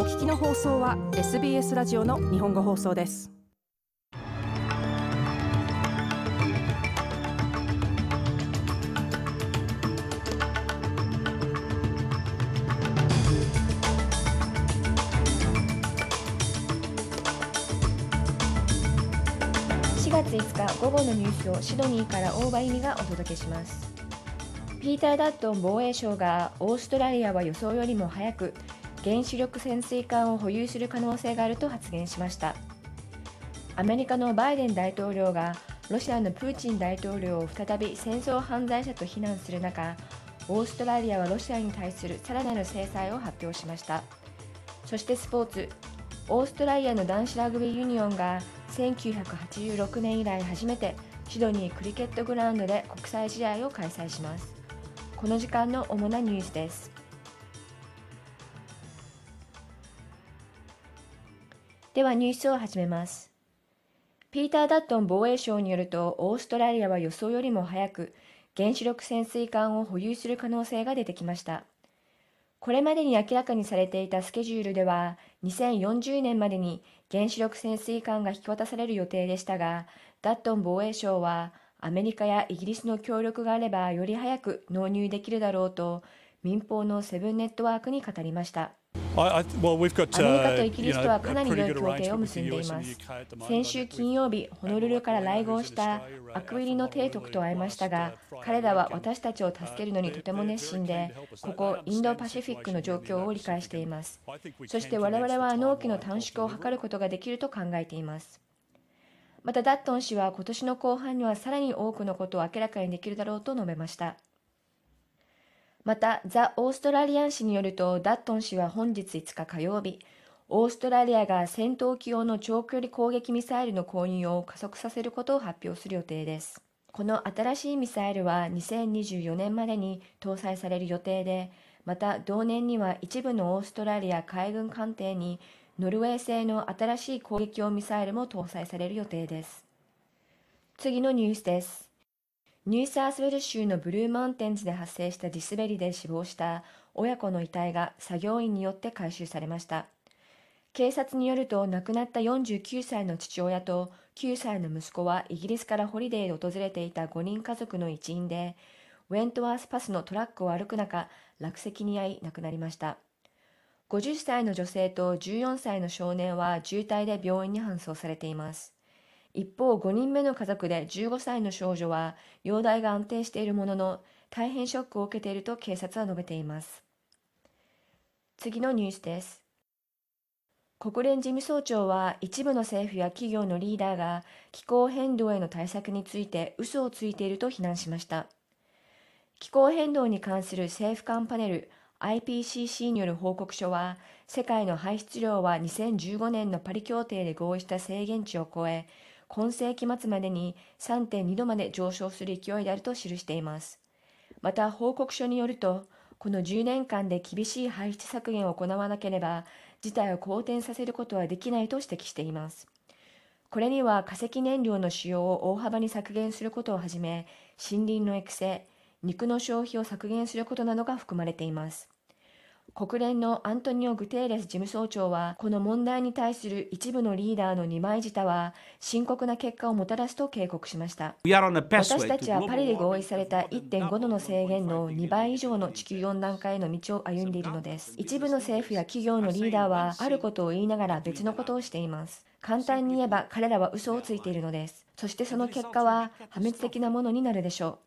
お聞きの放送は SBS ラジオの日本語放送です。4月5日午後のニュースをシドニーから大場由美がお届けします。ピーター・ダットン防衛相がオーストラリアは予想よりも早く原子力潜水艦を保有する可能性があると発言しました。アメリカのバイデン大統領がロシアのプーチン大統領を再び戦争犯罪者と非難する中オーストラリアはロシアに対するさらなる制裁を発表しました。そしてスポーツオーストラリアの男子ラグビーユニオンが1986年以来初めてシドニークリケットグラウンドで国際試合を開催します。この時間の主なニュースです。ではニュースを始めます。ピーター・ダットン防衛省によるとオーストラリアは予想よりも早く原子力潜水艦を保有する可能性が出てきました。これまでに明らかにされていたスケジュールでは2040年までに原子力潜水艦が引き渡される予定でしたがダットン防衛省はアメリカやイギリスの協力があればより早く納入できるだろうと民放のセブンネットワークに語りました。アメリカとイギリスとはかなり良い協定を結んでいます。先週金曜日、ホノルルから来郷したアクイリの提督と会いましたが、彼らは私たちを助けるのにとても熱心で、ここインドパシフィックの状況を理解しています。そして我々は納期の短縮を図ることができると考えています。またダットン氏は今年の後半にはさらに多くのことを明らかにできるだろうと述べました。また、ザ・オーストラリアン氏によると、ダットン氏は本日5日火曜日、オーストラリアが戦闘機用の長距離攻撃ミサイルの購入を加速させることを発表する予定です。この新しいミサイルは2024年までに搭載される予定で、また同年には一部のオーストラリア海軍艦艇にノルウェー製の新しい攻撃用ミサイルも搭載される予定です。次のニュースです。ニューサウスウェールズ州のブルーマウンテンズで発生した地滑りで死亡した親子の遺体が作業員によって回収されました。警察によると亡くなった49歳の父親と9歳の息子はイギリスからホリデーで訪れていた5人家族の一員で、ウェントワースパスのトラックを歩く中、落石に遭い亡くなりました。50歳の女性と14歳の少年は重体で病院に搬送されています。一方、5人目の家族で15歳の少女は容体が安定しているものの大変ショックを受けていると警察は述べています。次のニュースです。国連事務総長は一部の政府や企業のリーダーが気候変動への対策について嘘をついていると非難しました。気候変動に関する政府間パネル IPCC による報告書は、世界の排出量は2015年のパリ協定で合意した制限値を超え、今世紀末までに3.2度まで上昇する勢いであると記しています。また報告書によると、この10年間で厳しい排出削減を行わなければ、事態を好転させることはできないと指摘しています。これには化石燃料の使用を大幅に削減することをはじめ、森林の育成、肉の消費を削減することなどが含まれています。国連のアントニオ・グテーレス事務総長は、この問題に対する一部のリーダーの二枚舌は、深刻な結果をもたらすと警告しました。私たちはパリで合意された1.5度の制限の2倍以上の地球温暖化への道を歩んでいるのです。一部の政府や企業のリーダーは、あることを言いながら別のことをしています。簡単に言えば彼らは嘘をついているのです。そしてその結果は破滅的なものになるでしょう。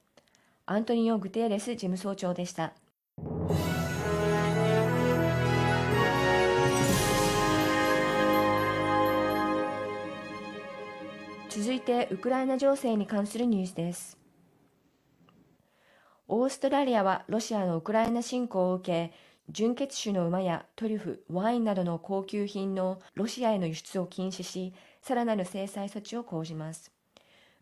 アントニオ・グテーレス事務総長でした。続いてウクライナ情勢に関するニュースです。オーストラリアはロシアのウクライナ侵攻を受け、純血種の馬やトリュフ、ワインなどの高級品のロシアへの輸出を禁止し、さらなる制裁措置を講じます。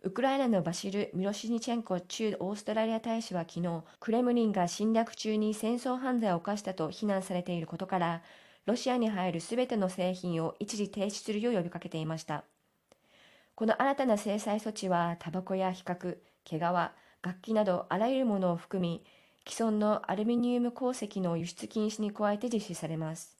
ウクライナのバシル・ミロシニチェンコ駐オーストラリア大使は昨日、クレムリンが侵略中に戦争犯罪を犯したと非難されていることから、ロシアに入るすべての製品を一時停止するよう呼びかけていました。この新たな制裁措置は、タバコや皮革、毛皮、楽器などあらゆるものを含み、既存のアルミニウム鉱石の輸出禁止に加えて実施されます。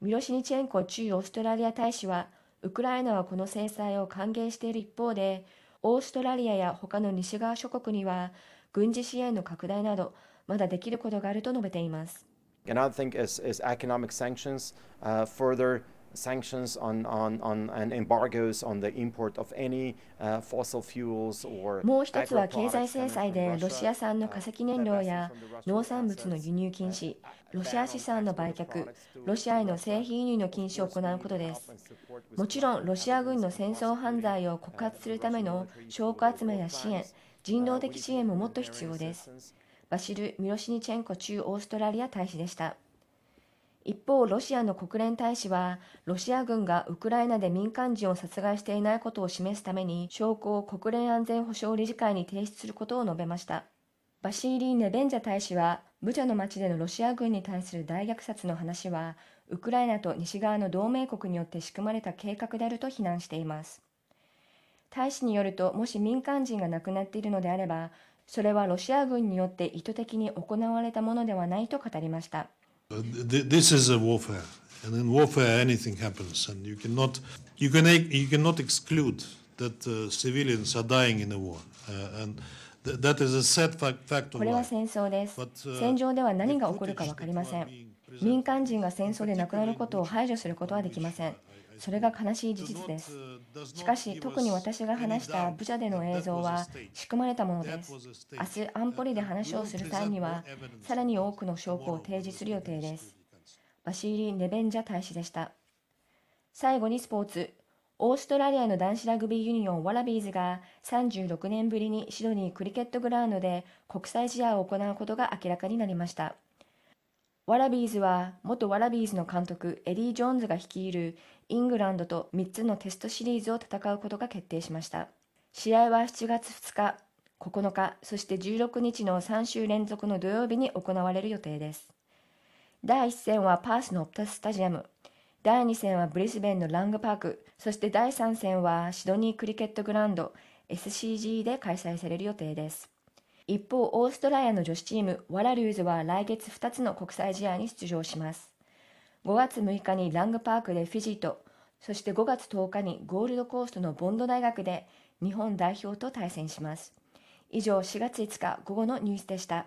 ミロシニチェンコ駐オーストラリア大使は、ウクライナはこの制裁を歓迎している一方で、オーストラリアや他の西側諸国には、軍事支援の拡大など、まだできることがあると述べています。And I thing is, is economic sanctions, uh, further sanctions on, on, on and embargoes on the import of any uh, fossil fuels or もう一つは経済制裁でロシア産の化石燃料や農産物の輸入禁止、ロシア資産の売却、ロシアへの製品輸入の禁止を行うことです。もちろんロシア軍の戦争犯罪を告発するための証拠集めや支援、人道的支援ももっと必要です。バシル・ミロシニチェンコ駐オーストラリア大使でした。一方、ロシアの国連大使は、ロシア軍がウクライナで民間人を殺害していないことを示すために、証拠を国連安全保障理事会に提出することを述べました。バシーリー・ネベンジャ大使は、ブチャの町でのロシア軍に対する大虐殺の話は、ウクライナと西側の同盟国によって仕組まれた計画であると非難しています。大使によると、もし民間人が亡くなっているのであれば、それはロシア軍によって意図的に行われたものではないと語りました。This is a warfare, and in warfare anything happens, and you cannot you can you cannot exclude that uh, civilians are dying in a war, uh, and that is a sad fact これは戦争です。戦場では何が起こるか分かりません。民間人が戦争で亡くなることを排除することはできません。それが悲しい事実です。しかし、特に私が話したブチャでの映像は仕組まれたものです。明日、安保理で話をする際には、さらに多くの証拠を提示する予定です。バシーリー・ネベンジャ大使でした。最後にスポーツ。オーストラリアの男子ラグビーユニオンワラビーズが36年ぶりにシドニークリケットグラウンドで国際試合を行うことが明らかになりました。ワラビーズは元ワラビーズの監督エディ・ジョーンズが率いるイングランドと3つのテストシリーズを戦うことが決定しました。試合は7月2日、9日、そして16日の3週連続の土曜日に行われる予定です。第1戦はパースのオプタススタジアム、第2戦はブリスベンのラングパーク、そして第3戦はシドニークリケットグラウンド SCG で開催される予定です。一方、オーストラリアの女子チーム、ワラリューズは来月2つの国際試合に出場します。5月6日にラングパークでフィジーと、そして5月10日にゴールドコーストのボンド大学で日本代表と対戦します。以上、4月5日午後のニュースでした。